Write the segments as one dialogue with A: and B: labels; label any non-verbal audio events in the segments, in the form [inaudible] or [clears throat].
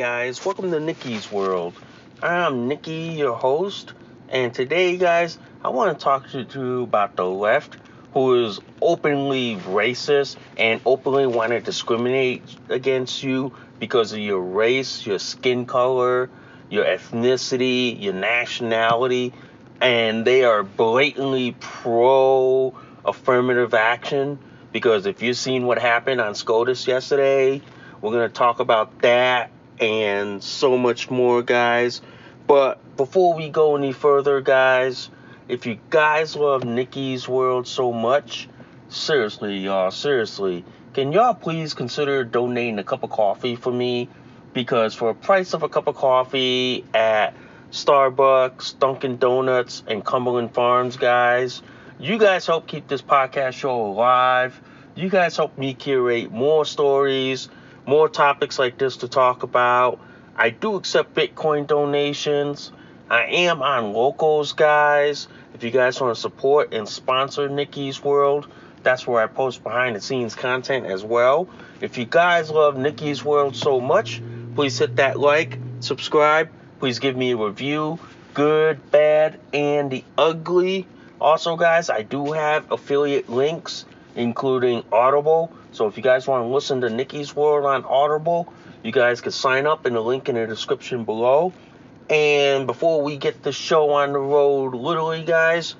A: Guys, welcome to Nikki's World. I'm Nikki, your host, and today, guys, I want to talk to you about the left who is openly racist and openly want to discriminate against you because of your race, your skin color, your ethnicity, your nationality, and they are blatantly pro affirmative action because if you've seen what happened on SCOTUS yesterday, we're going to talk about that and so much more, guys. But before we go any further, guys, if you guys love Nikki's World so much, seriously, y'all, seriously, can y'all please consider donating a cup of coffee for me? Because for a price of a cup of coffee at Starbucks, Dunkin' Donuts, and Cumberland Farms, guys, you guys help keep this podcast show alive. You guys help me curate more stories more topics like this to talk about. I do accept Bitcoin donations. I am on locals, guys. If you guys want to support and sponsor Nikki's World, that's where I post behind the scenes content as well. If you guys love Nikki's World so much, please hit that like, subscribe, please give me a review, good, bad, and the ugly. Also, guys, I do have affiliate links, including Audible. So if you guys want to listen to Nikki's World on Audible, you guys can sign up in the link in the description below. And before we get the show on the road, literally, guys,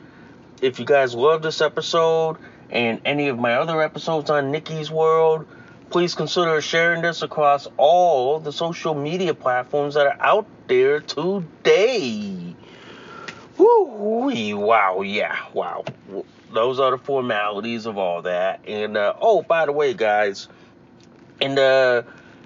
A: if you guys love this episode and any of my other episodes on Nikki's World, please consider sharing this across all the social media platforms that are out there today. Woo, wow, yeah, wow those are the formalities of all that. And uh, oh, by the way, guys, in the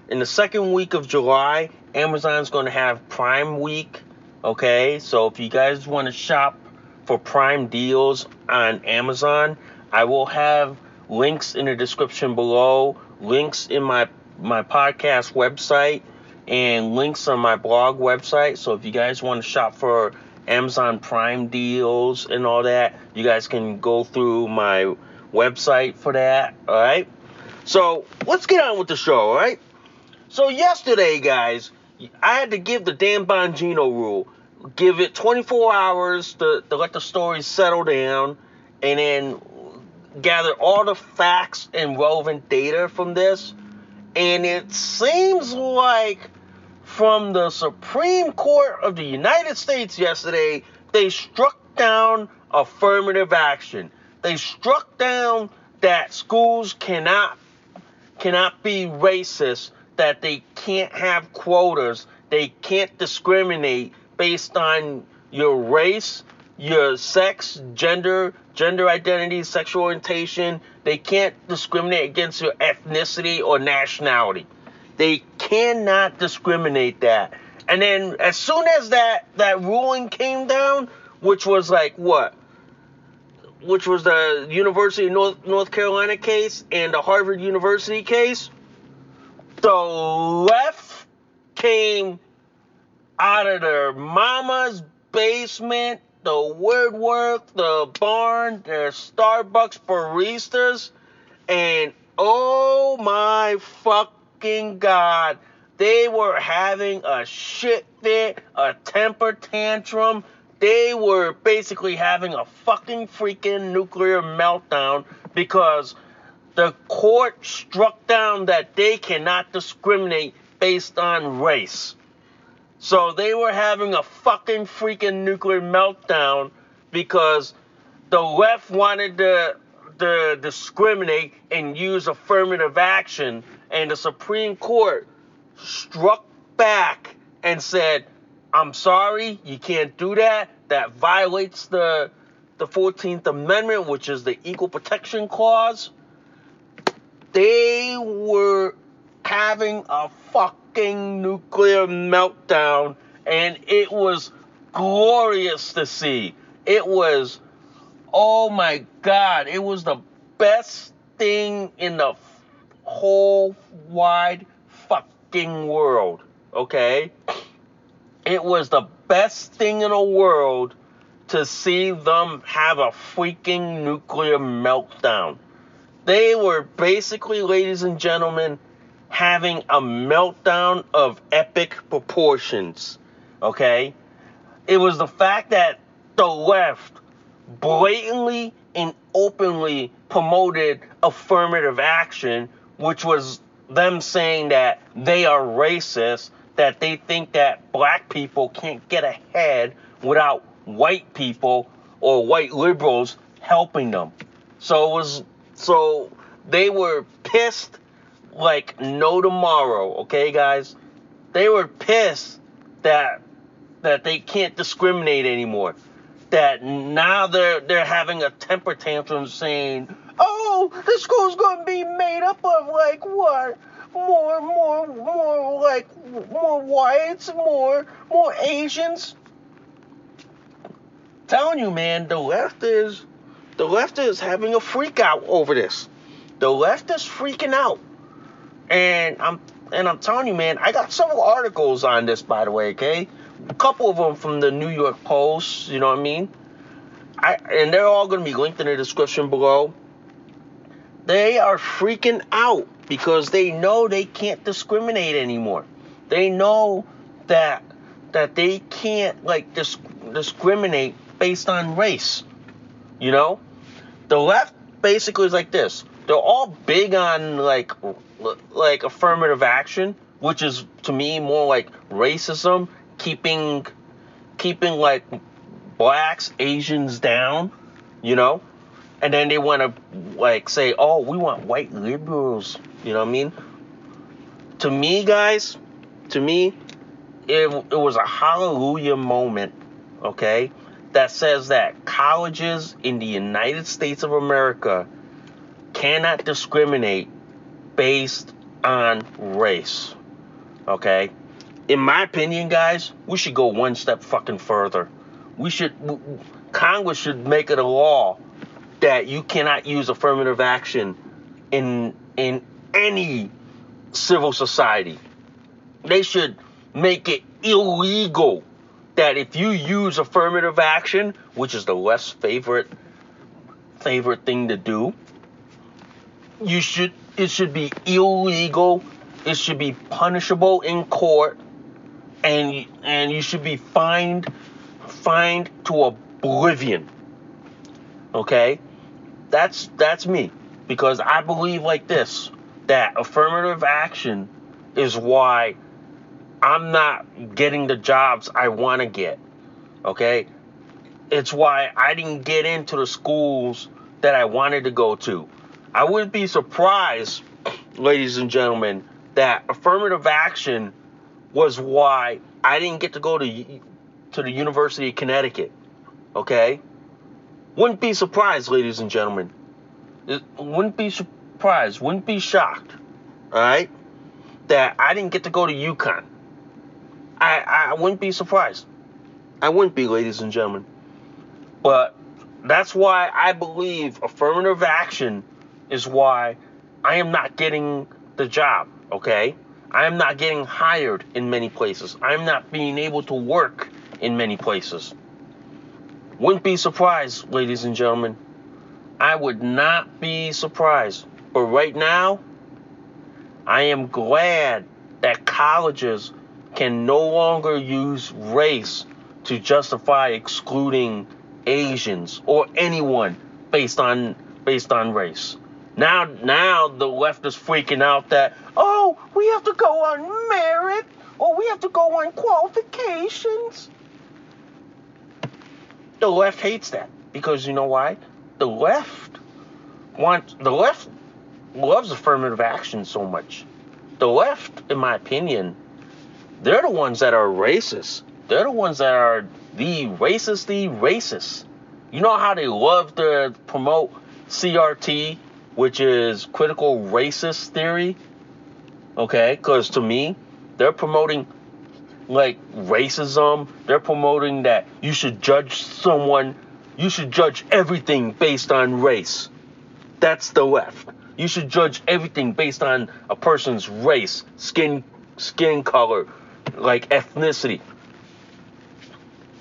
A: in the second week of July, Amazon's going to have Prime Week. Okay, so if you guys want to shop for Prime deals on Amazon, I will have links in the description below, links in my my podcast website, and links on my blog website. So if you guys want to shop for Amazon Prime deals and all that. You guys can go through my website for that, all right? So, let's get on with the show, all right? So, yesterday, guys, I had to give the Dan Bongino rule. Give it 24 hours to, to let the story settle down and then gather all the facts and relevant data from this. And it seems like from the Supreme Court of the United States yesterday, they struck down affirmative action. They struck down that schools cannot cannot be racist, that they can't have quotas, they can't discriminate based on your race, your sex, gender, gender identity, sexual orientation. They can't discriminate against your ethnicity or nationality. They cannot discriminate that. And then as soon as that that ruling came down, which was like what which was the University of North, North Carolina case and the Harvard University case, the left came out of their mama's basement, the woodwork, the barn, their Starbucks baristas, and oh my fucking god, they were having a shit fit, a temper tantrum. They were basically having a fucking freaking nuclear meltdown because the court struck down that they cannot discriminate based on race. So they were having a fucking freaking nuclear meltdown because the left wanted to, to discriminate and use affirmative action, and the Supreme Court struck back and said, I'm sorry, you can't do that. That violates the the 14th Amendment, which is the Equal Protection Clause. They were having a fucking nuclear meltdown, and it was glorious to see. It was, oh my God, it was the best thing in the whole wide fucking world, okay? It was the best thing in the world to see them have a freaking nuclear meltdown. They were basically, ladies and gentlemen, having a meltdown of epic proportions. Okay? It was the fact that the left blatantly and openly promoted affirmative action, which was them saying that they are racist, that they think that black people can't get ahead without white people or white liberals helping them. So it was so they were pissed like no tomorrow, okay guys? They were pissed that that they can't discriminate anymore. That now they're they're having a temper tantrum saying, "Oh, the school's going to be made up of like what? More more more like more whites, more more Asians." Telling you, man, the left is the left is having a freak out over this. The left is freaking out. And I'm and I'm telling you, man, I got several articles on this, by the way, okay? A couple of them from the New York Post, you know what I mean? I and they're all gonna be linked in the description below. They are freaking out because they know they can't discriminate anymore. They know that that they can't like dis- discriminate based on race. You know, the left basically is like this. They're all big on like like affirmative action, which is to me more like racism, keeping keeping like blacks, Asians down, you know? And then they want to like say, "Oh, we want white liberals." You know what I mean? To me, guys, to me, it, it was a hallelujah moment, okay? That says that colleges in the United States of America cannot discriminate based on race. Okay? In my opinion, guys, we should go one step fucking further. We should Congress should make it a law that you cannot use affirmative action in in any civil society. They should make it illegal that if you use affirmative action, which is the less favorite favorite thing to do, you should it should be illegal. It should be punishable in court, and and you should be fined fined to oblivion. Okay, that's that's me because I believe like this that affirmative action is why I'm not getting the jobs I want to get. Okay, it's why I didn't get into the schools that I wanted to go to. I wouldn't be surprised, [clears throat] ladies and gentlemen, that affirmative action was why I didn't get to go to to the University of Connecticut. Okay? Wouldn't be surprised, ladies and gentlemen. It wouldn't be surprised, wouldn't be shocked. All right? That I didn't get to go to UConn. I I wouldn't be surprised. I wouldn't be, ladies and gentlemen. But that's why I believe affirmative action is why I am not getting the job, okay? I am not getting hired in many places. I am not being able to work in many places. Wouldn't be surprised, ladies and gentlemen. I would not be surprised. But right now, I am glad that colleges can no longer use race to justify excluding Asians or anyone based on based on race. Now now the left is freaking out that oh we have to go on merit or we have to go on qualifications. The left hates that because you know why? The left wants the left loves affirmative action so much. The left, in my opinion, they're the ones that are racist. They're the ones that are the racist, the racist. You know how they love to promote CRT, which is critical racist theory? Okay, because to me, they're promoting like racism. They're promoting that you should judge someone, you should judge everything based on race. That's the left. You should judge everything based on a person's race, skin skin color, like ethnicity.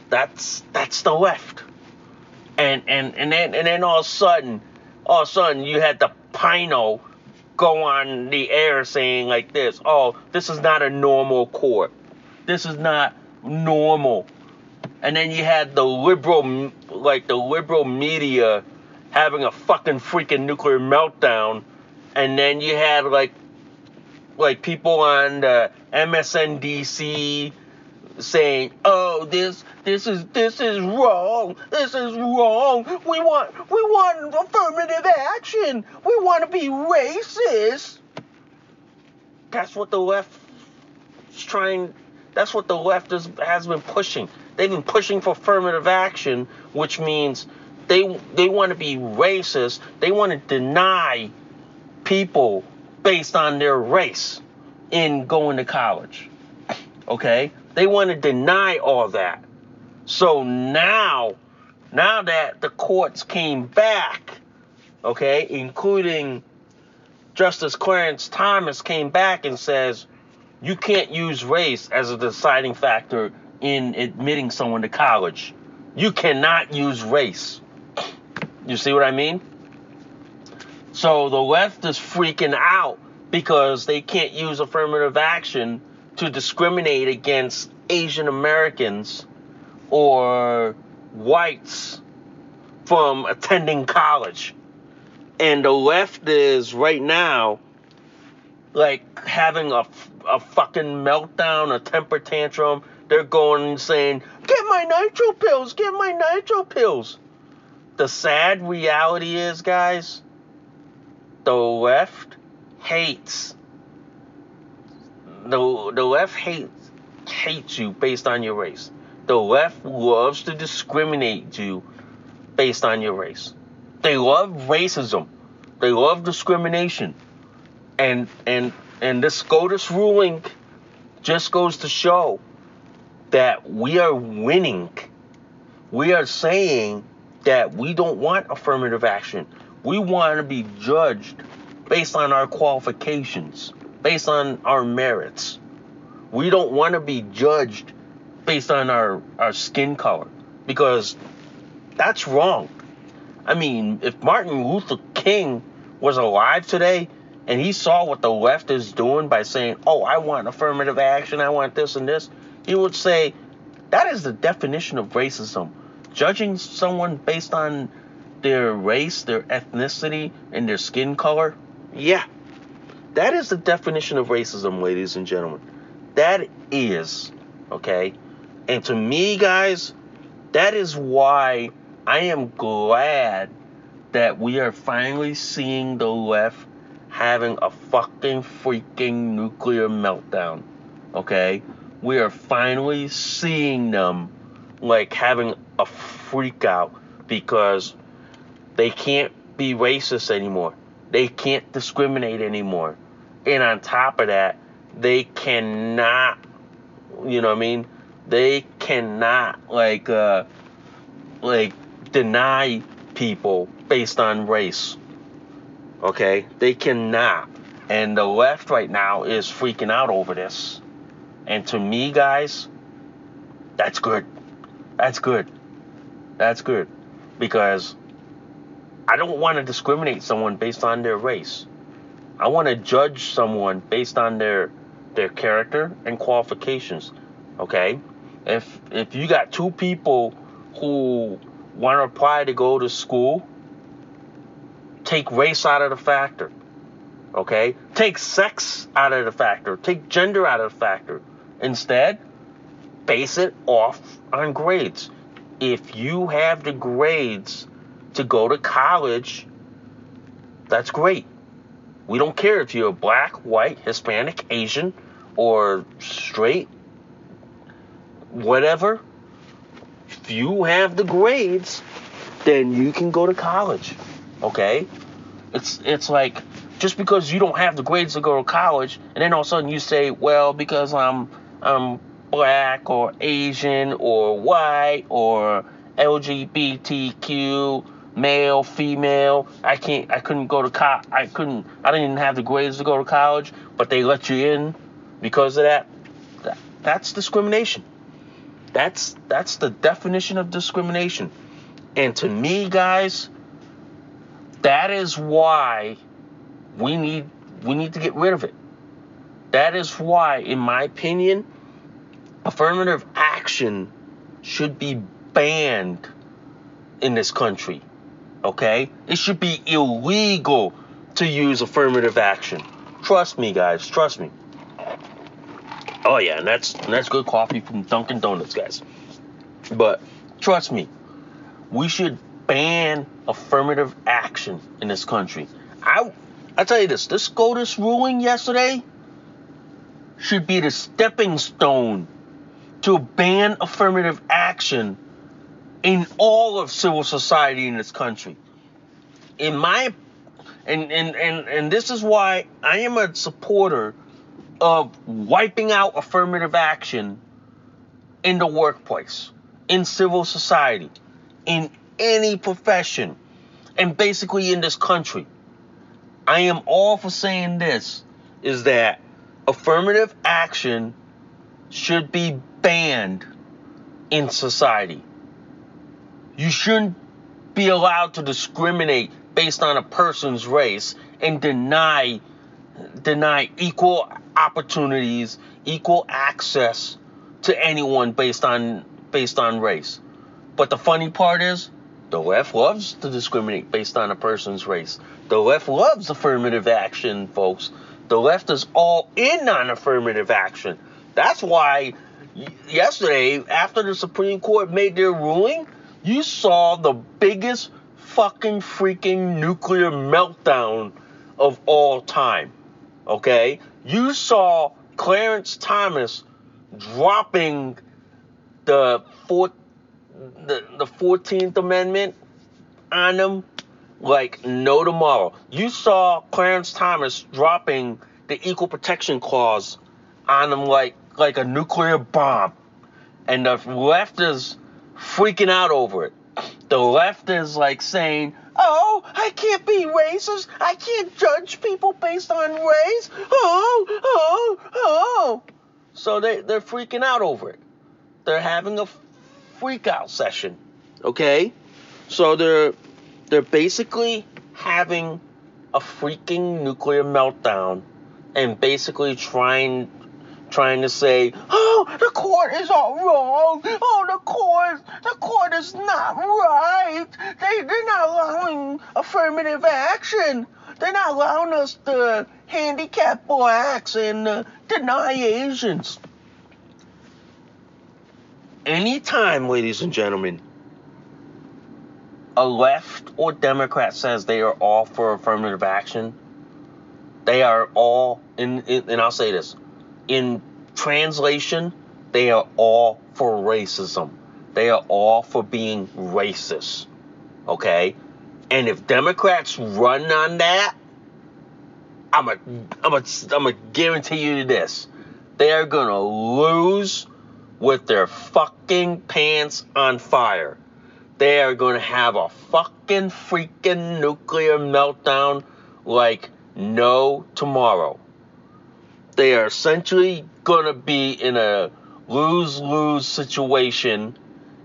A: That's that's the left. And and and then and then all of a sudden, all of a sudden you had the Pino go on the air saying like this, oh, this is not a normal court. This is not normal. And then you had the liberal like the liberal media having a fucking freaking nuclear meltdown and then you had like like people on the MSNBC saying, "Oh, this this is this is wrong. This is wrong. We want we want affirmative action. We want to be racist." That's what the left is trying. That's what the left is, has been pushing. They've been pushing for affirmative action, which means they they want to be racist. They want to deny people based on their race in going to college. Okay? They want to deny all that. So now, now that the courts came back, okay, including Justice Clarence Thomas came back and says you can't use race as a deciding factor in admitting someone to college. You cannot use race. You see what I mean? So the left is freaking out because they can't use affirmative action to discriminate against Asian Americans or whites from attending college. And the left is right now like having a, a fucking meltdown, a temper tantrum. They're going and saying, Get my nitro pills, get my nitro pills. The sad reality is, guys, the left hates the the left hates hates you based on your race. The left loves to discriminate you based on your race. They love racism. They love discrimination. And and and this SCOTUS ruling just goes to show that we are winning. We are saying that we don't want affirmative action. We want to be judged based on our qualifications, based on our merits. We don't want to be judged based on our, our skin color because that's wrong. I mean, if Martin Luther King was alive today and he saw what the left is doing by saying, oh, I want affirmative action, I want this and this, he would say, that is the definition of racism. Judging someone based on their race, their ethnicity, and their skin color? Yeah. That is the definition of racism, ladies and gentlemen. That is, okay? And to me, guys, that is why I am glad that we are finally seeing the left having a fucking freaking nuclear meltdown. Okay? We are finally seeing them like having a freak out because they can't be racist anymore. They can't discriminate anymore. And on top of that, they cannot, you know what I mean? They cannot like uh like deny people based on race. Okay? They cannot. And the left right now is freaking out over this. And to me, guys, that's good. That's good. That's good. Because I don't want to discriminate someone based on their race. I want to judge someone based on their their character and qualifications. Okay? If if you got two people who want to apply to go to school, take race out of the factor. Okay? Take sex out of the factor. Take gender out of the factor. Instead, base it off on grades. If you have the grades to go to college, that's great. We don't care if you're black, white, Hispanic, Asian, or straight, whatever. If you have the grades, then you can go to college. Okay? It's it's like just because you don't have the grades to go to college, and then all of a sudden you say, well, because I'm I'm black or Asian or white or LGBTQ, male, female, I can't I couldn't go to co- I couldn't I didn't even have the grades to go to college, but they let you in because of that. that that's discrimination. That's that's the definition of discrimination. And to me, guys, that is why we need we need to get rid of it. That is why, in my opinion, affirmative action should be banned in this country. Okay? It should be illegal to use affirmative action. Trust me, guys. Trust me. Oh yeah, and that's and that's good coffee from Dunkin' Donuts, guys. But trust me, we should ban affirmative action in this country. I I tell you this, this SCOTUS ruling yesterday should be the stepping stone to ban affirmative action in all of civil society in this country. In my and and and, and this is why I am a supporter of wiping out affirmative action in the workplace, in civil society, in any profession, and basically in this country. I am all for saying this is that affirmative action should be banned in society. You shouldn't be allowed to discriminate based on a person's race and deny deny equal opportunities, equal access to anyone based on based on race. But the funny part is the left loves to discriminate based on a person's race. The left loves affirmative action, folks. The left is all in on affirmative action. That's why yesterday, after the Supreme Court made their ruling, you saw the biggest fucking freaking nuclear meltdown of all time. Okay? You saw Clarence Thomas dropping the four, the, the 14th Amendment on them like no tomorrow. You saw Clarence Thomas dropping the Equal Protection Clause on them like like a nuclear bomb, and the left is freaking out over it. The left is like saying, "Oh, I can't be racist. I can't judge people based on race." Oh, oh, oh. So they they're freaking out over it. They're having a freak out session. Okay? So they're they're basically having a freaking nuclear meltdown and basically trying trying to say, "Oh, the court is all wrong. Oh, the court, the court is not right. They they're not allowing affirmative action. They're not allowing us to handicap blacks and uh, deny Asians." Anytime, ladies and gentlemen, a left or Democrat says they are all for affirmative action, they are all in, and I'll say this in translation, they are all for racism. They are all for being racist. Okay? And if Democrats run on that, I'm a I'm a I'm a guarantee you this. They are going to lose with their fucking pants on fire they are going to have a fucking freaking nuclear meltdown like no tomorrow. They are essentially going to be in a lose-lose situation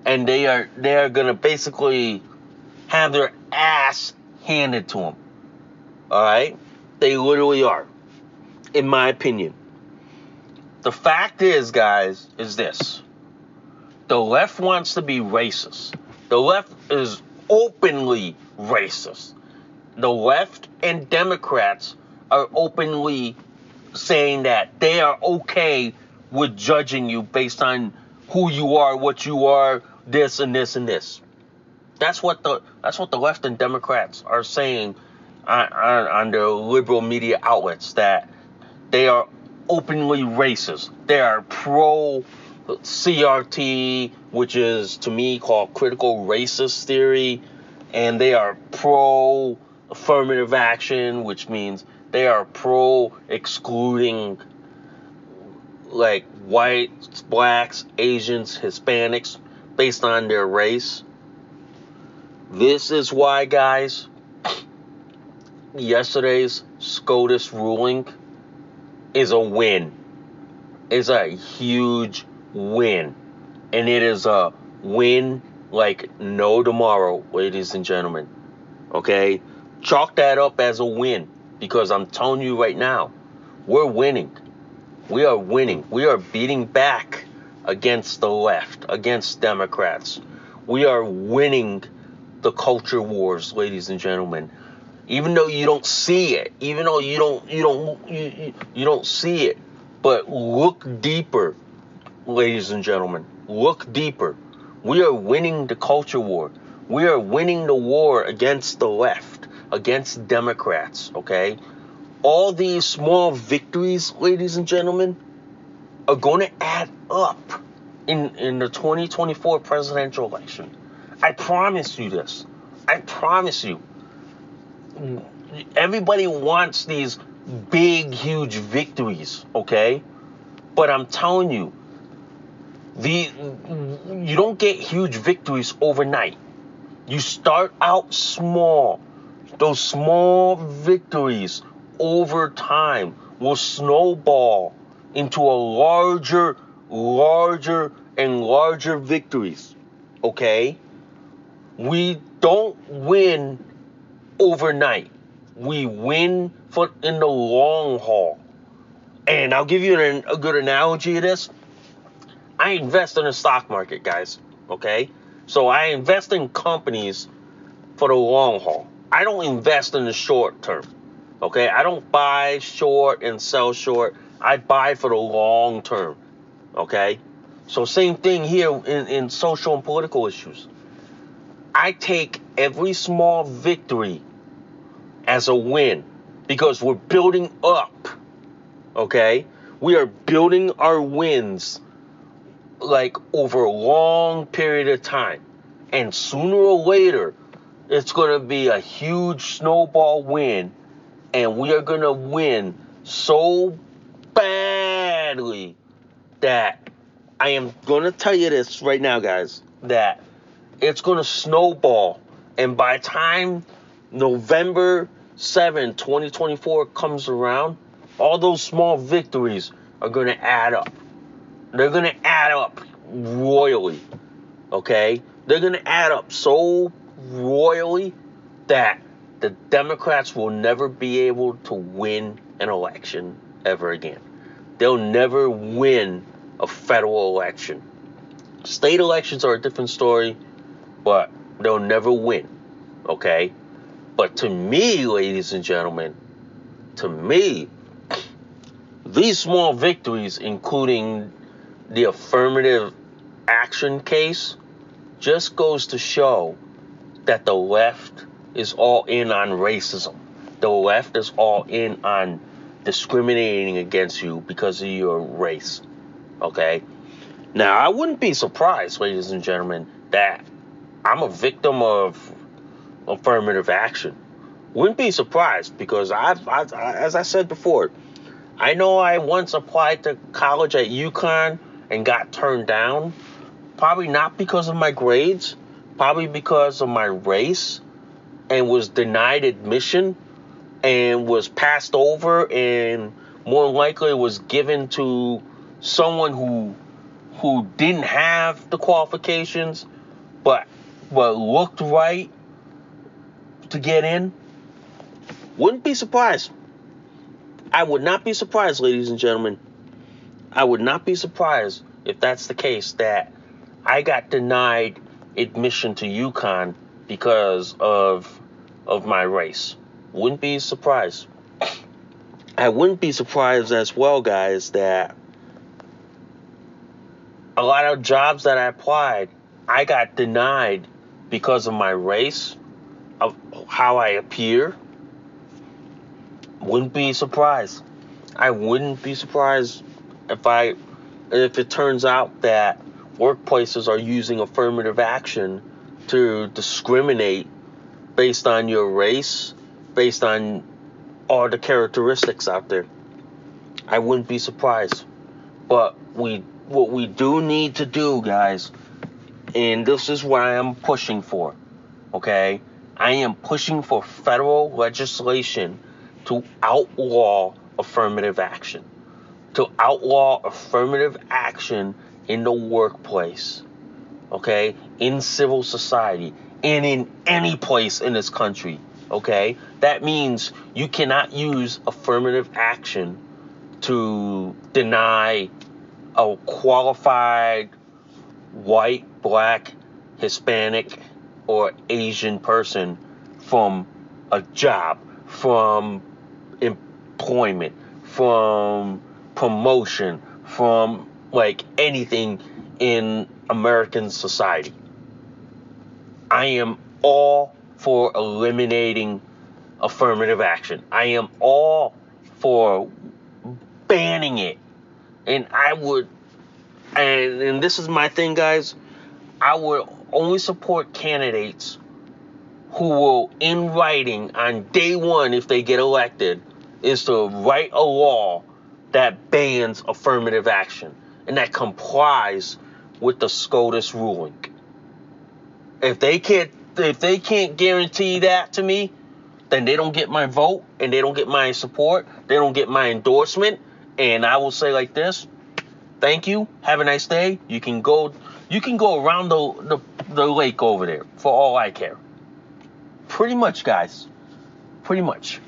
A: and they are they are going to basically have their ass handed to them. All right? They literally are in my opinion. The fact is, guys, is this. The left wants to be racist. The left is openly racist. The left and Democrats are openly saying that they are okay with judging you based on who you are, what you are, this and this and this. That's what the that's what the left and Democrats are saying on, on, on their liberal media outlets that they are openly racist. They are pro CRT, which is to me called critical racist theory, and they are pro affirmative action, which means they are pro excluding like whites, blacks, Asians, Hispanics based on their race. This is why, guys, yesterday's SCOTUS ruling is a win. It's a huge win. And it is a win like no tomorrow, ladies and gentlemen. Okay? Chalk that up as a win because I'm telling you right now, we're winning. We are winning. We are beating back against the left, against Democrats. We are winning the culture wars, ladies and gentlemen even though you don't see it, even though you don't you don't you, you don't see it, but look deeper, ladies and gentlemen. Look deeper. We are winning the culture war. We are winning the war against the left, against Democrats, okay? All these small victories, ladies and gentlemen, are going to add up in, in the 2024 presidential election. I promise you this. I promise you everybody wants these big, huge victories, okay? But I'm telling you, the you don't get huge victories overnight. You start out small. Those small victories over time will snowball into a larger, larger, and larger victories. Okay? We don't win overnight. We win for in the long haul. And I'll give you an, a good analogy of this. I invest in the stock market, guys. Okay? So I invest in companies for the long haul. I don't invest in the short term. Okay? I don't buy short and sell short. I buy for the long term. Okay? So same thing here in, in social and political issues. I take every small victory as a win because we're building up. Okay? We are building our wins like over a long period of time. And sooner or later, it's going to be a huge snowball win. And we are going to win so badly that I am going to tell you this right now, guys, that it's going to snowball. And by time November 7, 2024 comes around, all those small victories are going to add up. They're going to add up royally. Okay? They're going to add up so royally that the Democrats will never be able to win an election ever again. They'll never win a federal election. State elections are a different story, but they'll never win. Okay? But to me, ladies and gentlemen, to me, these small victories, including the affirmative action case, just goes to show that the left is all in on racism. The left is all in on discriminating against you because of your race. Okay? Now, I wouldn't be surprised, ladies and gentlemen, that I'm a victim of affirmative action. Wouldn't be surprised because I've, I've, as I said before, I know I once applied to college at UConn and got turned down. Probably not because of my grades, probably because of my race, and was denied admission and was passed over and more likely was given to someone who who didn't have the qualifications but but looked right to get in wouldn't be surprised. I would not be surprised ladies and gentlemen. I would not be surprised if that's the case that i got denied admission to UConn because of of my race wouldn't be surprised [clears throat] i wouldn't be surprised as well guys that a lot of jobs that I applied, I got denied because of my race, of how I appear. Wouldn't be surprised. I wouldn't be surprised if I if it turns out that workplaces are using affirmative action to discriminate based on your race, based on all the characteristics out there. I wouldn't be surprised. But we what we do need to do, guys, and this is what I am pushing for, okay? I am pushing for federal legislation to outlaw affirmative action, to outlaw affirmative action in the workplace, okay? In civil society, and in any place in this country, okay? That means you cannot use affirmative action to deny a qualified white, black, Hispanic, or Asian person from a job, from employment, from promotion, from like anything in American society. I am all for eliminating affirmative action. I am all for banning it and I would, and, and this is my thing, guys, I would only support candidates who will, in writing on day one, if they get elected, is to write a law that bans affirmative action and that complies with the SCOTUS ruling. If they can't, if they can't guarantee that to me, then they don't get my vote and they don't get my support. They don't get my endorsement and I will say like this: Thank you. Have a nice day. You can go. You can go around the the, the lake over there for all I care. Pretty much, guys. Pretty much.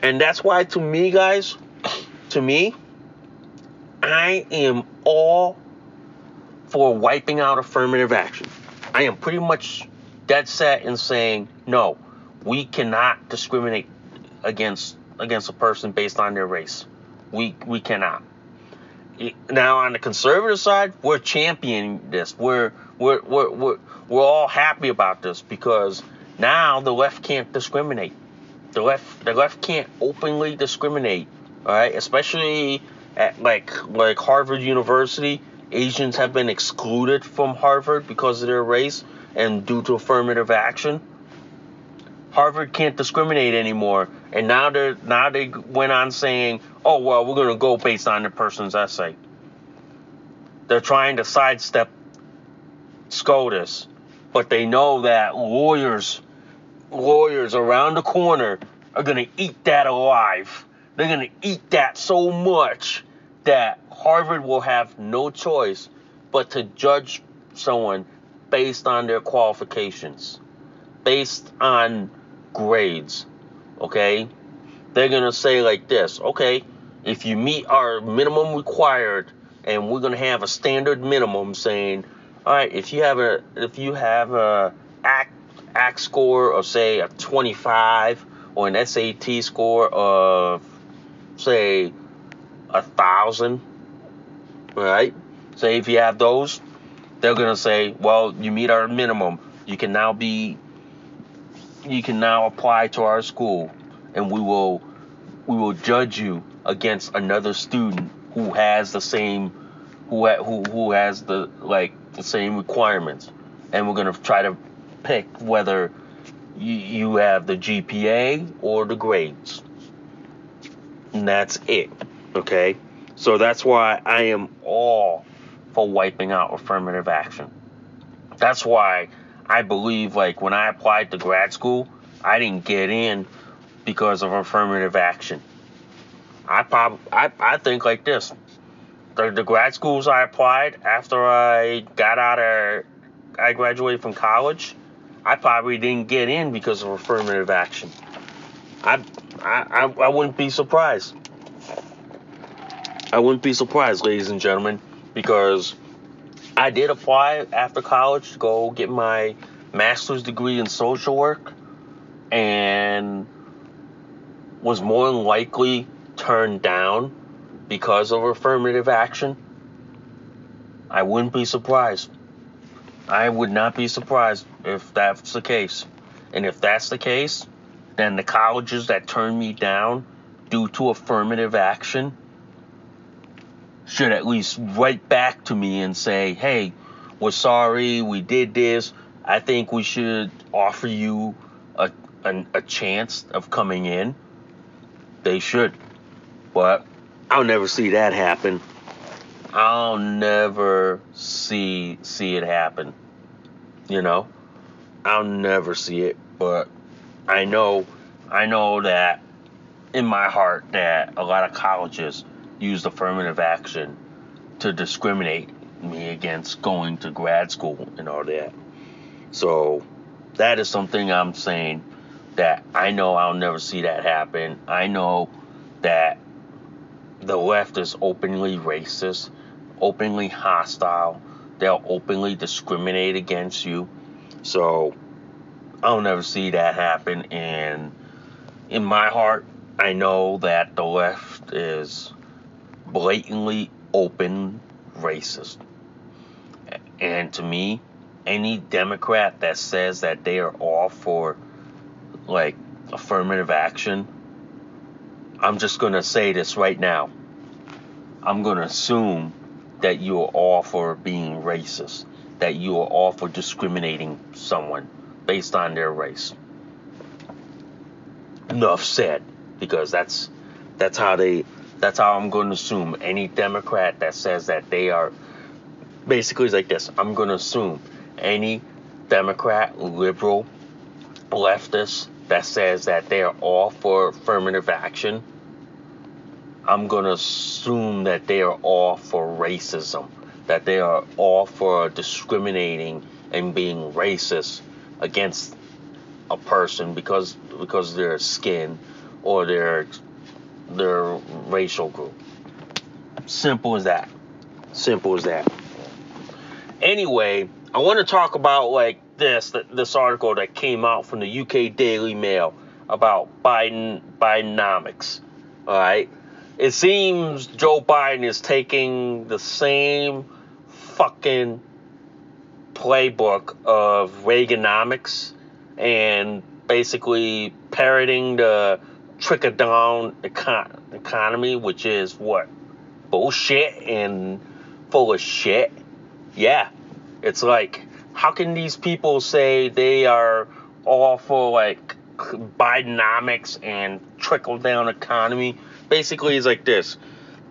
A: And that's why, to me, guys, to me, I am all for wiping out affirmative action. I am pretty much dead set in saying no. We cannot discriminate against against a person based on their race. We we cannot. Now on the conservative side, we're championing this. We're we're we're we're, we're all happy about this because now the left can't discriminate. The left the left can't openly discriminate. All right, especially at like like Harvard University, Asians have been excluded from Harvard because of their race and due to affirmative action. Harvard can't discriminate anymore, and now they now they went on saying, "Oh well, we're to go based on the person's essay." They're trying to sidestep SCOTUS, but they know that lawyers, lawyers around the corner are to eat that alive. They're going to eat that so much that Harvard will have no choice but to judge someone based on their qualifications, based on grades. Okay? They're going to say like this okay, if you meet our minimum required, and we're going to have a standard minimum saying, all right, if you have a if you have a ACT, ACT score of say a 25 or an SAT score of say a thousand, right? Say if you have those, they're gonna say, well, you meet our minimum. You can now be you can now apply to our school and we will we will judge you against another student who has the same who ha- who who has the like the same requirements and we're to try to pick whether you, you have the GPA or the grades and that's it okay so that's why I am all for wiping out affirmative action that's why I believe like when I applied to grad school, I didn't get in because of affirmative action. I prob I, I think like this. The, the grad schools I applied after I got out of I graduated from college, I probably didn't get in because of affirmative action. I I, I, I wouldn't be surprised. I wouldn't be surprised, ladies and gentlemen, because I did apply after college to go get my master's degree in social work and was more than likely turned down because of affirmative action. I wouldn't be surprised. I would not be surprised if that's the case. And if that's the case, then the colleges that turned me down due to affirmative action should at least write back to me and say, hey, we're sorry, we did this. I think we should offer you a, a, a chance of coming in. They should. But I'll never see that happen. I'll never see see it happen. You know? I'll never see it, but I know I know that in my heart that a lot of colleges used affirmative action to discriminate me against going to grad school and all that. So that is something I'm saying that I know I'll never see that happen. I know that the left is openly racist, openly hostile. They'll openly discriminate against you. So I'll never see that happen. And in my heart, I know that the left is blatantly open racist. And to me, any Democrat that says that they are all for like affirmative action, I'm just going to say this right now. I'm going to assume that you are all for being racist, that you are all for discriminating someone based on their race. Enough said, because that's that's how they that's how I'm going to assume any Democrat that says that they are basically like this. I'm going to assume any Democrat, liberal, leftist that says that they are all for affirmative action. I'm going to assume that they are all for racism, that they are all for discriminating and being racist against a person because because their skin or their their racial group. Simple as that. Simple as that. Anyway, I want to talk about like this this article that came out from the UK Daily Mail about Biden Bidenomics. All right. It seems Joe Biden is taking the same fucking playbook of Reaganomics and basically parroting the trickle down econ- economy, which is what bullshit and full of shit. Yeah, it's like how can these people say they are all for like Bidenomics and trickle down economy? Basically, it's like this: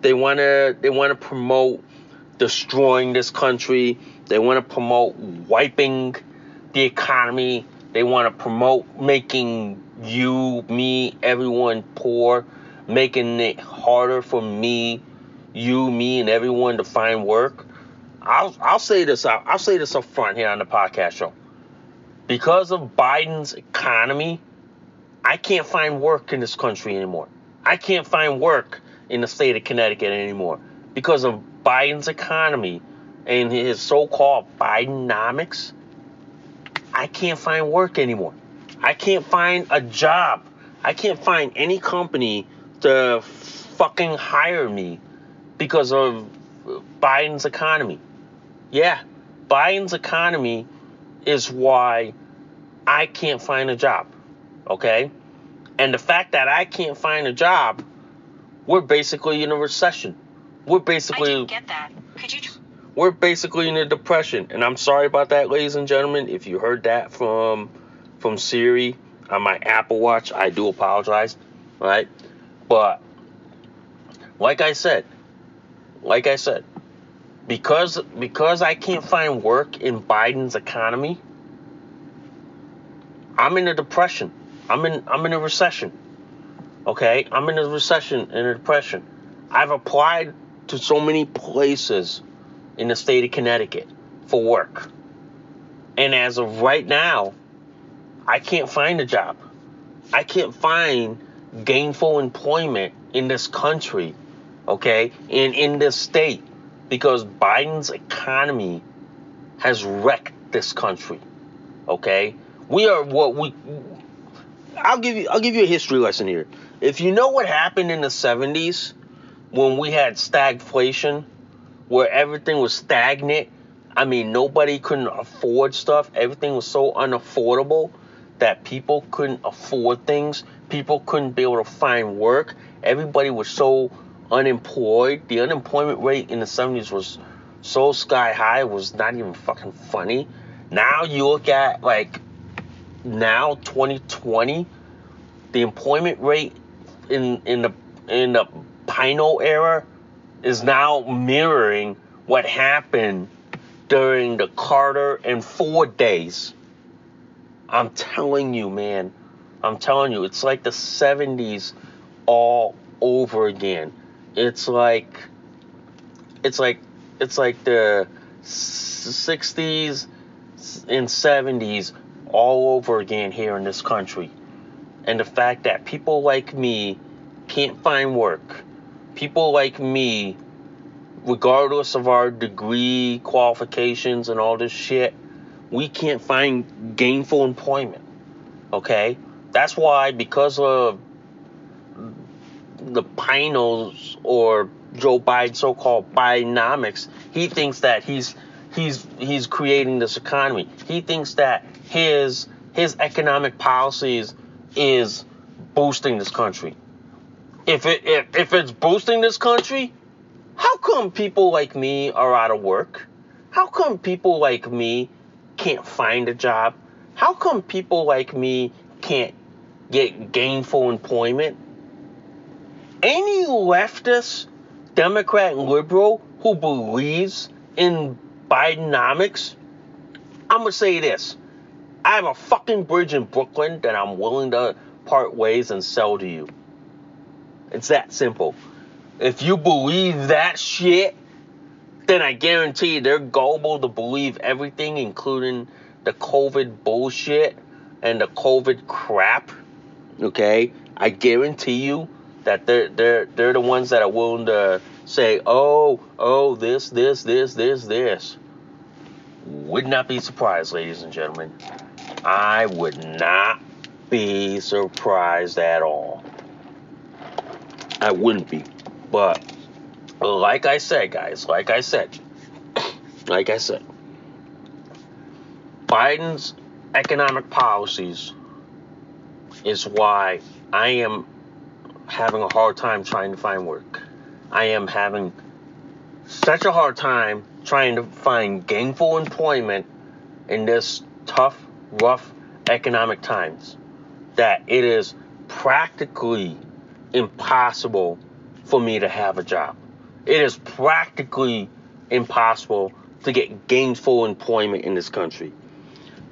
A: they wanna they wanna promote destroying this country. They want to promote wiping the economy. They want to promote making you, me, everyone poor, making it harder for me, you, me, and everyone to find work. I'll I'll say this out. I'll say this up front here on the podcast show. Because of Biden's economy, I can't find work in this country anymore. I can't find work in the state of Connecticut anymore because of Biden's economy and his so-called Bidenomics. I can't find work anymore. I can't find a job. I can't find any company to fucking hire me because of Biden's economy. Yeah, Biden's economy is why I can't find a job. Okay? And the fact that I can't find a job, we're basically in a recession. We're basically
B: I didn't get that. Could you
A: we're basically in a depression. And I'm sorry about that, ladies and gentlemen. If you heard that from from Siri on my Apple Watch, I do apologize. Right? But like I said, like I said, because because I can't find work in Biden's economy, I'm in a depression. I'm in I'm in a recession. Okay? I'm in a recession and a depression. I've applied to so many places in the state of Connecticut for work. And as of right now, I can't find a job. I can't find gainful employment in this country, okay, in, in this state, because Biden's economy has wrecked this country, okay? We are what we. I'll give you. I'll give you a history lesson here. If you know what happened in the '70s when we had stagflation, where everything was stagnant, I mean nobody couldn't afford stuff. Everything was so unaffordable that people couldn't afford things. People couldn't be able to find work. Everybody was so unemployed. The unemployment rate in the 70s was so sky high, it was not even fucking funny. Now you look at like now 2020, the employment rate in in the in the Pino era is now mirroring what happened during the Carter and Ford days. I'm telling you, man. I'm telling you, it's like the 70s all over again. It's like it's like it's like the 60s and 70s all over again here in this country. And the fact that people like me can't find work. People like me regardless of our degree qualifications and all this shit, we can't find gainful employment. Okay? That's why, because of the Pinos or Joe Biden so-called Bidenomics, he thinks that he's he's he's creating this economy. He thinks that his his economic policies is boosting this country. If it if, if it's boosting this country, how come people like me are out of work? How come people like me can't find a job? How come people like me can't get gainful employment? Any leftist, Democrat, liberal who believes in Bidenomics, I'm gonna say this. I have a fucking bridge in Brooklyn that I'm willing to part ways and sell to you. It's that simple. If you believe that shit, then I guarantee you they're gullible to believe everything, including the COVID bullshit and the COVID crap. Okay? I guarantee you that they're they're they're the ones that are willing to say, oh, oh, this, this, this, this, this. Would not be surprised, ladies and gentlemen. I would not be surprised at all. I wouldn't be. But like I said, guys, like I said, [coughs] like I said, Biden's economic policies is why I am having a hard time trying to find work. I am having such a hard time trying to find gainful employment in this tough, rough economic times that it is practically impossible for me to have a job. It is practically impossible to get gainful employment in this country.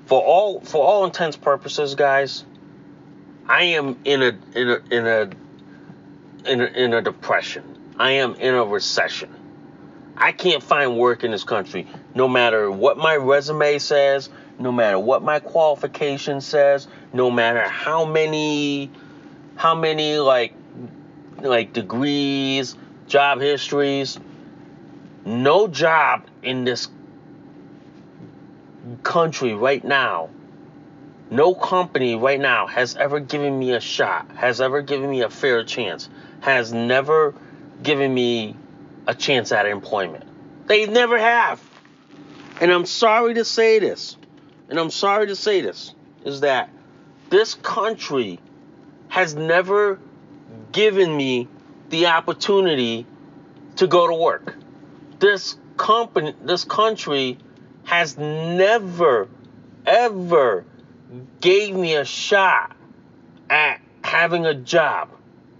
A: For all for all intents purposes, guys, I am in a in a in a in a, in a depression. I am in a recession. I can't find work in this country, no matter what my resume says, no matter what my qualification says, no matter how many how many like like degrees, job histories. No job in this country right now, no company right now has ever given me a shot, has ever given me a fair chance, has never given me a chance at employment. They never have. And I'm sorry to say this, and I'm sorry to say this, is that this country has never given me the opportunity to go to work. This company, this country has never, ever gave me a shot at having a job.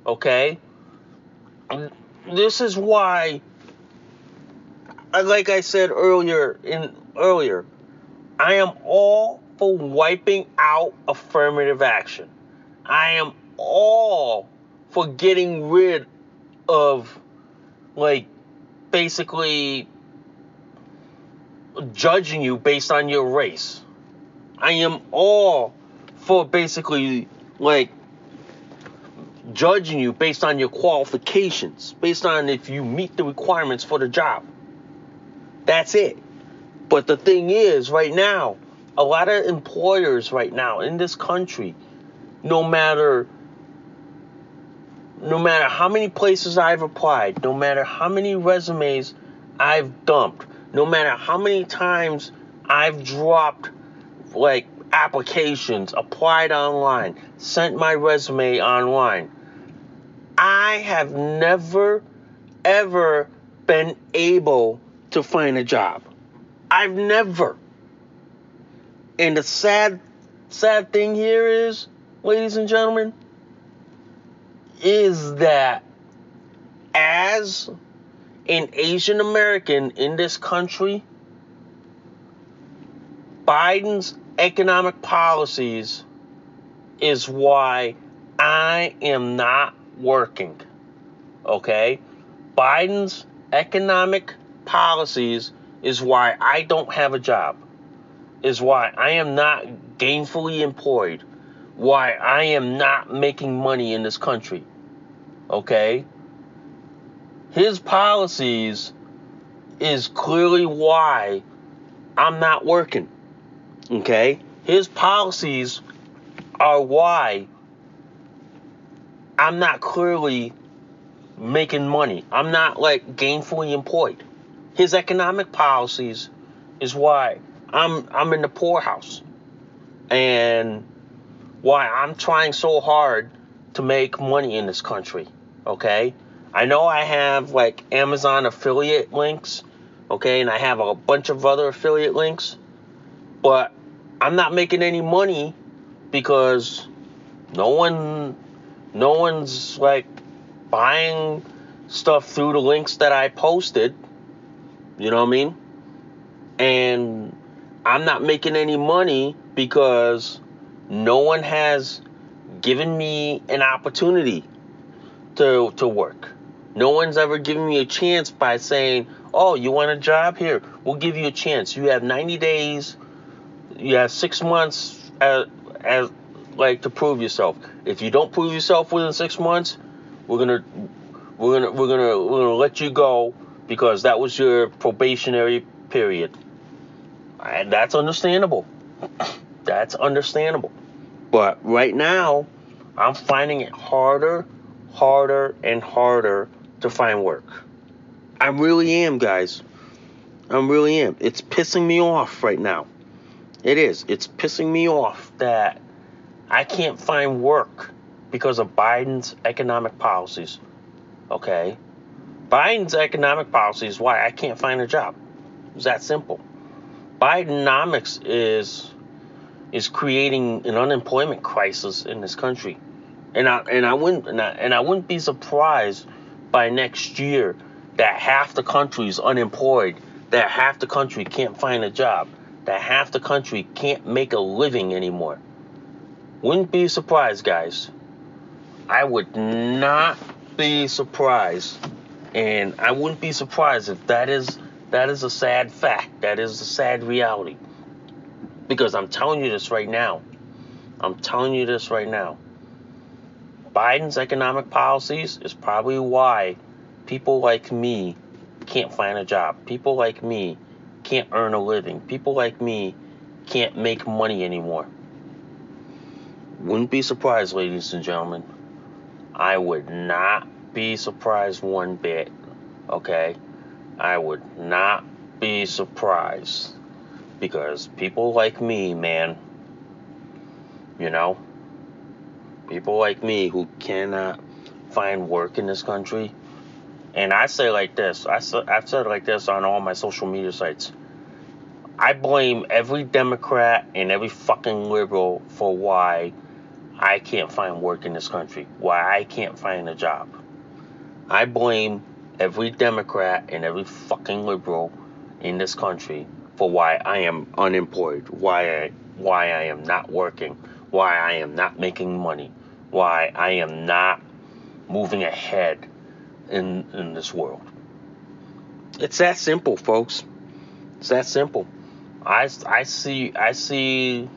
A: Okay? This is why like I said earlier in earlier, I am all for wiping out affirmative action. I am all for getting rid of, like, basically judging you based on your race. I am all for basically, like, judging you based on your qualifications, based on if you meet the requirements for the job. That's it. But the thing is, right now, a lot of employers right now in this country, no matter no matter how many places I've applied, no matter how many resumes I've dumped, no matter how many times I've dropped like applications, applied online, sent my resume online, I have never ever been able to find a job. I've never. And the sad sad thing here is, ladies and gentlemen, is that as an Asian American in this country, Biden's economic policies is why I am not working. Okay? Biden's economic policies is why I don't have a job. Is why I am not gainfully employed. Why I am not making money in this country okay? His policies is clearly why I'm not working, okay? His policies are why I'm not clearly making money. I'm not like gainfully employed. His economic policies is why I'm I'm in the poorhouse. And why I'm trying so hard to make money in this country okay? I know I have like Amazon affiliate links, okay, and I have a bunch of other affiliate links, but I'm not making any money because no one no one's like buying stuff through the links that I posted. You know what I mean? And I'm not making any money because no one has given me an opportunity to, to work. No one's ever given me a chance by saying, oh, you want a job? Here, we'll give you a chance. You have 90 days, you have six months as, as like to prove yourself. If you don't prove yourself within six months, we're gonna we're gonna we're gonna we're gonna let you go because that was your probationary period. And that's understandable. [coughs] that's understandable. But right now, I'm finding it harder harder and harder to find work. I really am, guys. I really am. It's pissing me off right now. It is. It's pissing me off that I can't find work because of Biden's economic policies. Okay? Biden's economic policies why I can't find a job. It's that simple. Bidenomics is is creating an unemployment crisis in this country and I and I wouldn't and I, and I wouldn't be surprised by next year that half the country is unemployed, that half the country can't find a job, that half the country can't make a living anymore. Wouldn't be surprised, guys. I would not be surprised, and I wouldn't be surprised if that is that is a sad fact. That is a sad reality. Because I'm telling you this right now. I'm telling you this right now. Biden's economic policies is probably why people like me can't find a job. People like me can't earn a living. People like me can't make money anymore. Wouldn't be surprised, ladies and gentlemen. I would not be surprised one bit. Okay? I would not be surprised. Because people like me, man, you know, people like me who cannot find work in this country. And I say like this, I I've said like this on all my social media sites. I blame every Democrat and every fucking liberal for why I can't find work in this country, why I can't find a job. I blame every Democrat and every fucking liberal in this country for why I am unemployed, why I why I am not working, why I am not making money, why I am not moving ahead in in this world. It's that simple, folks. It's that simple. I, I see I see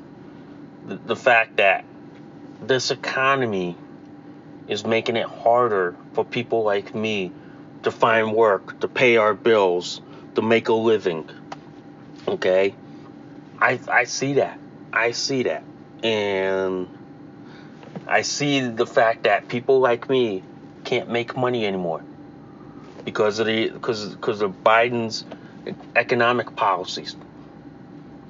A: the, the fact that this economy is making it harder for people like me to find work, to pay our bills, to make a living. Okay? I I see that. I see that. And I see the fact that people like me can't make money anymore because of the because because of Biden's economic policies.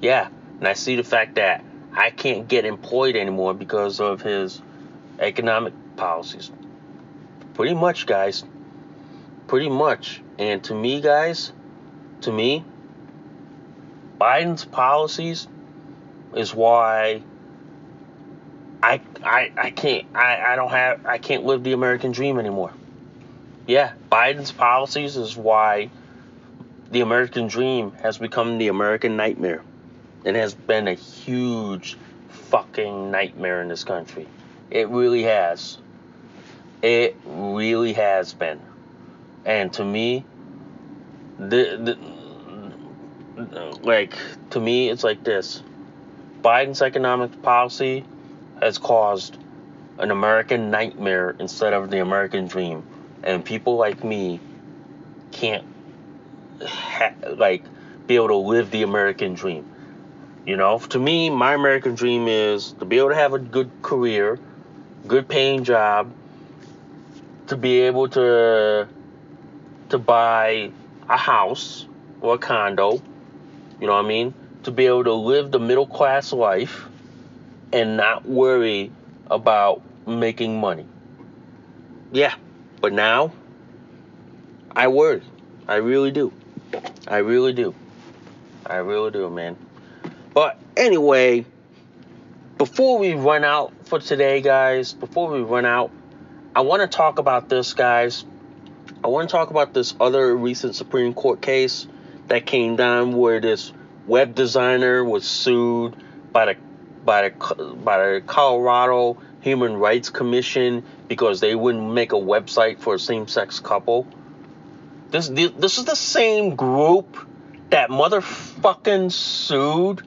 A: Yeah, and I see the fact that I can't get employed anymore because of his economic policies. Pretty much, guys. Pretty much. And to me, guys, to me, Biden's policies is why I I I can't I, I don't have I can't live the American dream anymore. Yeah, Biden's policies is why the American dream has become the American nightmare. It has been a huge fucking nightmare in this country. It really has. It really has been. And to me, the, the like to me it's like this. Biden's economic policy has caused an American nightmare instead of the American dream. And people like me can't ha- like be able to live the American dream. You know, to me, my American dream is to be able to have a good career, good paying job, to be able to to buy a house or a condo, you know what I mean? To be able to live the middle class life and not worry about making money. Yeah, but now I worry. I really do. I really do. I really do, man. But anyway, before we run out for today, guys, before we run out, I want to talk about this, guys. I want to talk about this other recent Supreme Court case that came down where this web designer was sued by the by the by the Colorado Human Rights Commission because they wouldn't make a website for a same-sex couple. This this is the same group that motherfucking sued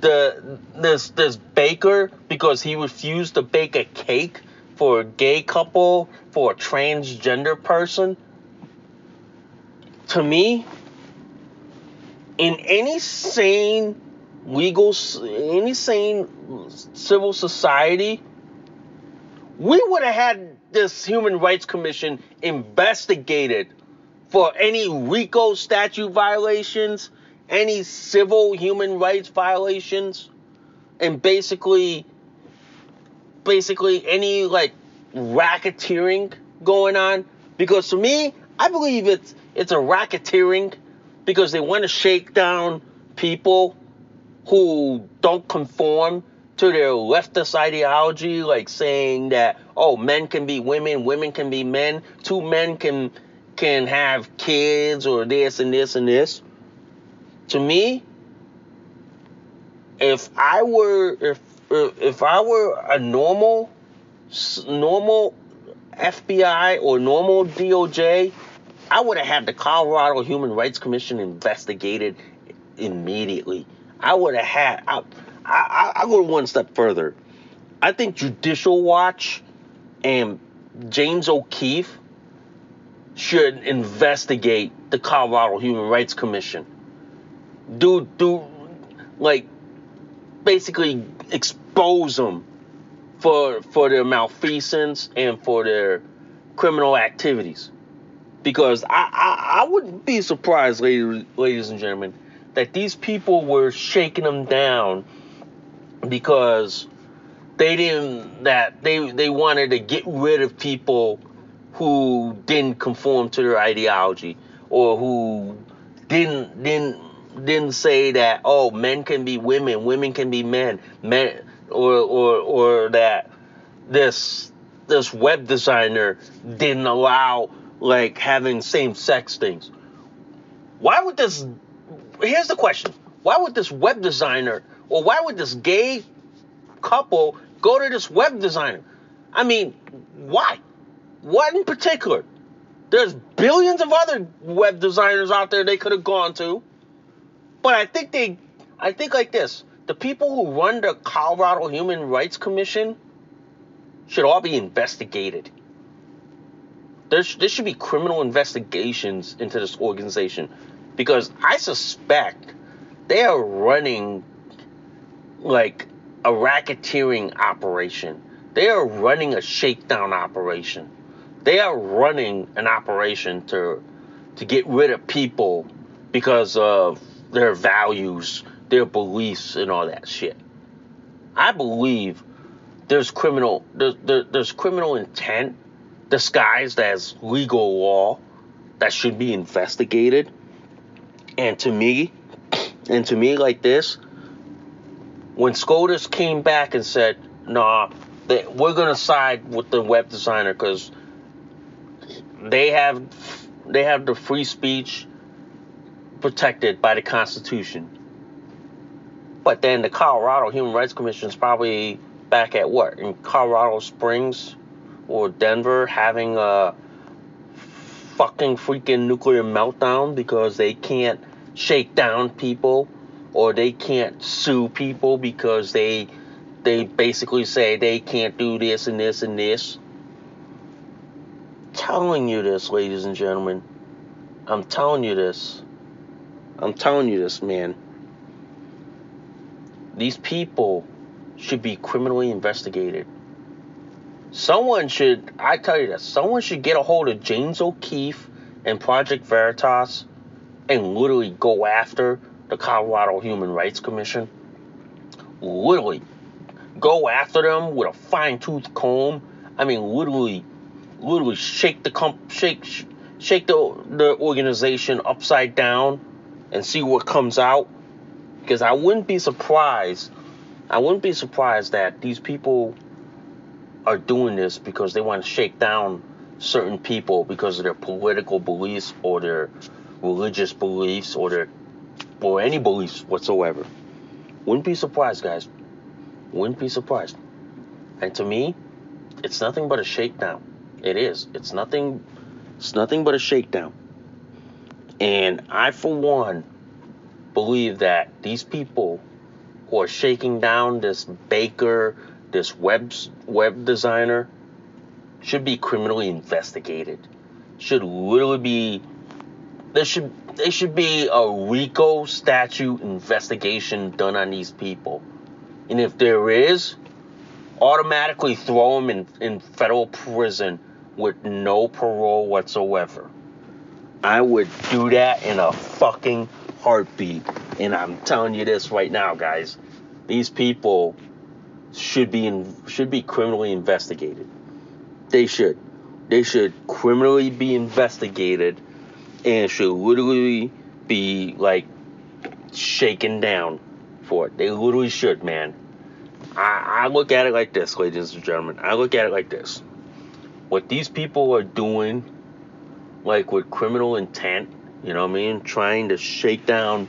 A: the this this baker because he refused to bake a cake for a gay couple for a transgender person. To me, in any sane legal any sane civil society, we would have had this Human Rights Commission investigated for any RICO statute violations, any civil human rights violations, and basically, basically any like racketeering going on. Because to me, I believe it's it's a racketeering because they want to shake down people who don't conform to their leftist ideology, like saying that oh men can be women, women can be men, two men can can have kids or this and this and this. To me, if I were if if I were a normal normal FBI or normal DOJ, I would have had the Colorado Human Rights Commission investigated immediately. I would have had. I, I, I go one step further. I think Judicial Watch and James O'Keefe should investigate the Colorado Human Rights Commission. Do do like basically expose them for for their malfeasance and for their criminal activities. Because I, I, I wouldn't be surprised, ladies, ladies and gentlemen, that these people were shaking them down because they didn't that they they wanted to get rid of people who didn't conform to their ideology or who didn't didn't didn't say that oh men can be women women can be men men or or or that this this web designer didn't allow like having same sex things why would this here's the question why would this web designer or why would this gay couple go to this web designer? I mean, why? What in particular? There's billions of other web designers out there they could have gone to. But I think they, I think like this the people who run the Colorado Human Rights Commission should all be investigated. There's, there should be criminal investigations into this organization because I suspect they are running like a racketeering operation. They are running a shakedown operation. They are running an operation to to get rid of people because of their values, their beliefs, and all that shit. I believe there's criminal there's, there, there's criminal intent disguised as legal law that should be investigated. And to me, and to me like this, when SCOTUS came back and said, "Nah, they, we're gonna side with the web designer because they have they have the free speech protected by the Constitution." But then the Colorado Human Rights Commission is probably back at what in Colorado Springs or Denver having a fucking freaking nuclear meltdown because they can't shake down people or they can't sue people because they they basically say they can't do this and this and this. telling you this, ladies and gentlemen. I'm telling you this. I'm telling you this, man. These people should be criminally investigated. Someone should, I tell you this, someone should get a hold of James O'Keefe and Project Veritas and literally go after the Colorado Human Rights Commission. Literally go after them with a fine tooth comb. I mean, literally, literally shake the comp, shake, shake the the organization upside down and see what comes out. Because I wouldn't be surprised. I wouldn't be surprised that these people are doing this because they want to shake down certain people because of their political beliefs or their religious beliefs or their or any beliefs whatsoever. Wouldn't be surprised, guys. Wouldn't be surprised. And to me, it's nothing but a shakedown. It is. It's nothing it's nothing but a shakedown. And I for one believe that these people who are shaking down this baker, this web web designer should be criminally investigated. Should literally be there should there should be a RICO statute investigation done on these people. And if there is, automatically throw them in, in federal prison with no parole whatsoever. I would do that in a fucking heartbeat. And I'm telling you this right now, guys. These people should be in, should be criminally investigated. They should. They should criminally be investigated and should literally be like shaken down for it. They literally should, man. I, I look at it like this, ladies and gentlemen. I look at it like this. What these people are doing, like with criminal intent, you know what I mean? Trying to shake down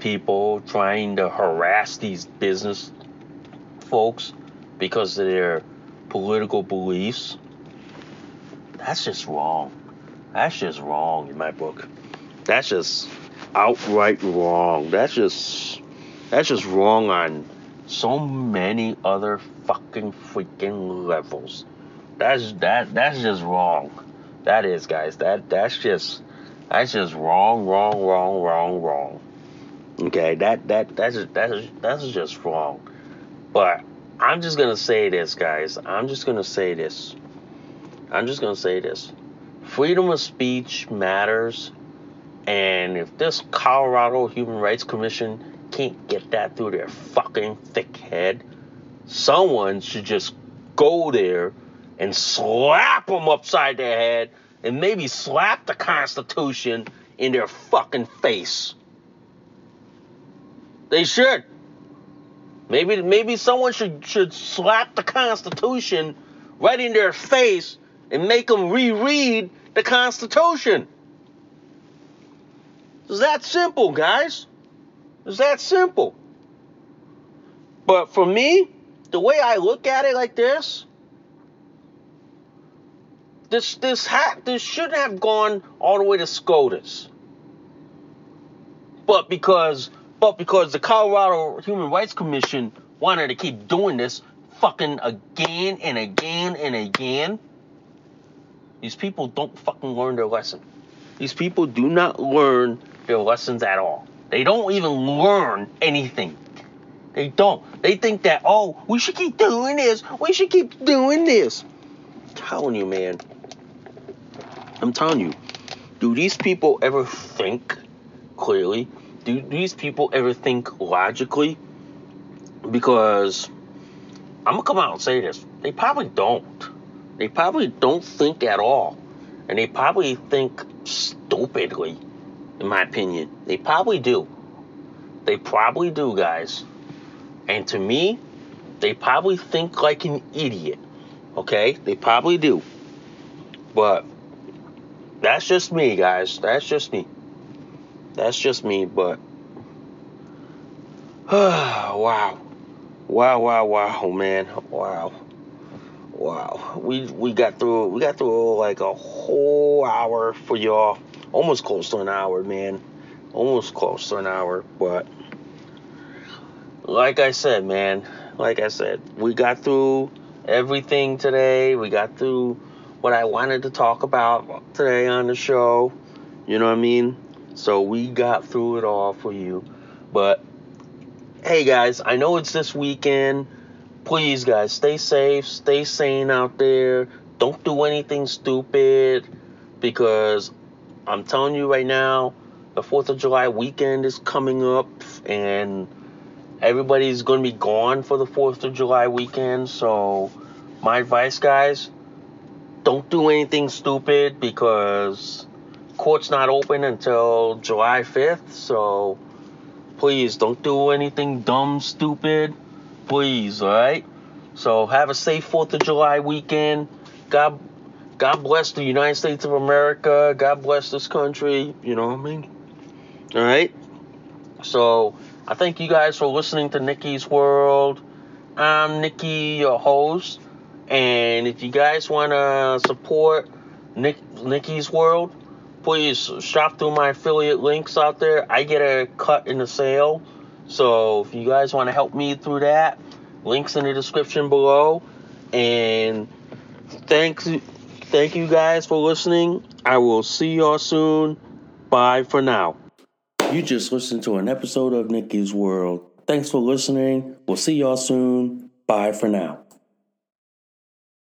A: people, trying to harass these business folks because of their political beliefs. That's just wrong. That's just wrong in my book. That's just outright wrong. That's just that's just wrong on so many other fucking freaking levels. That's that that's just wrong. That is guys. That that's just that's just wrong, wrong, wrong, wrong, wrong. Okay, that that that's that's that's just wrong. But I'm just gonna say this, guys. I'm just gonna say this. I'm just gonna say this freedom of speech matters. And if this Colorado Human Rights Commission can't get that through their fucking thick head, someone should just go there and slap them upside their head and maybe slap the Constitution in their fucking face. They should. Maybe maybe someone should should slap the Constitution right in their face and make them reread the Constitution. It's that simple, guys. It's that simple. But for me, the way I look at it like this, this this hat this shouldn't have gone all the way to SCOTUS. But because but because the Colorado Human Rights Commission wanted to keep doing this fucking again and again and again, these people don't fucking learn their lesson. These people do not learn their lessons at all. They don't even learn anything. They don't. They think that, oh, we should keep doing this. We should keep doing this. I'm telling you, man. I'm telling you. Do these people ever think clearly? Do these people ever think logically? Because I'm gonna come out and say this. They probably don't. They probably don't think at all. And they probably think stupidly, in my opinion. They probably do. They probably do, guys. And to me, they probably think like an idiot. Okay? They probably do. But that's just me, guys. That's just me. That's just me, but [sighs] wow. Wow, wow, wow, man. Wow. Wow. We we got through we got through like a whole hour for y'all. Almost close to an hour, man. Almost close to an hour, but like I said, man, like I said, we got through everything today. We got through what I wanted to talk about today on the show. You know what I mean? So we got through it all for you. But hey, guys, I know it's this weekend. Please, guys, stay safe, stay sane out there. Don't do anything stupid because I'm telling you right now, the 4th of July weekend is coming up and everybody's going to be gone for the 4th of July weekend. So, my advice, guys, don't do anything stupid because court's not open until July 5th. So, please don't do anything dumb, stupid. Please, all right? So, have a safe 4th of July weekend. God God bless the United States of America. God bless this country. You know what I mean? All right? So, I thank you guys for listening to Nikki's World. I'm Nikki, your host. And if you guys want to support Nick, Nikki's World, please shop through my affiliate links out there. I get a cut in the sale. So if you guys want to help me through that, links in the description below. And thanks thank you guys for listening. I will see y'all soon. Bye for now. You just listened to an episode of Nikki's World. Thanks for listening. We'll see y'all soon. Bye for now.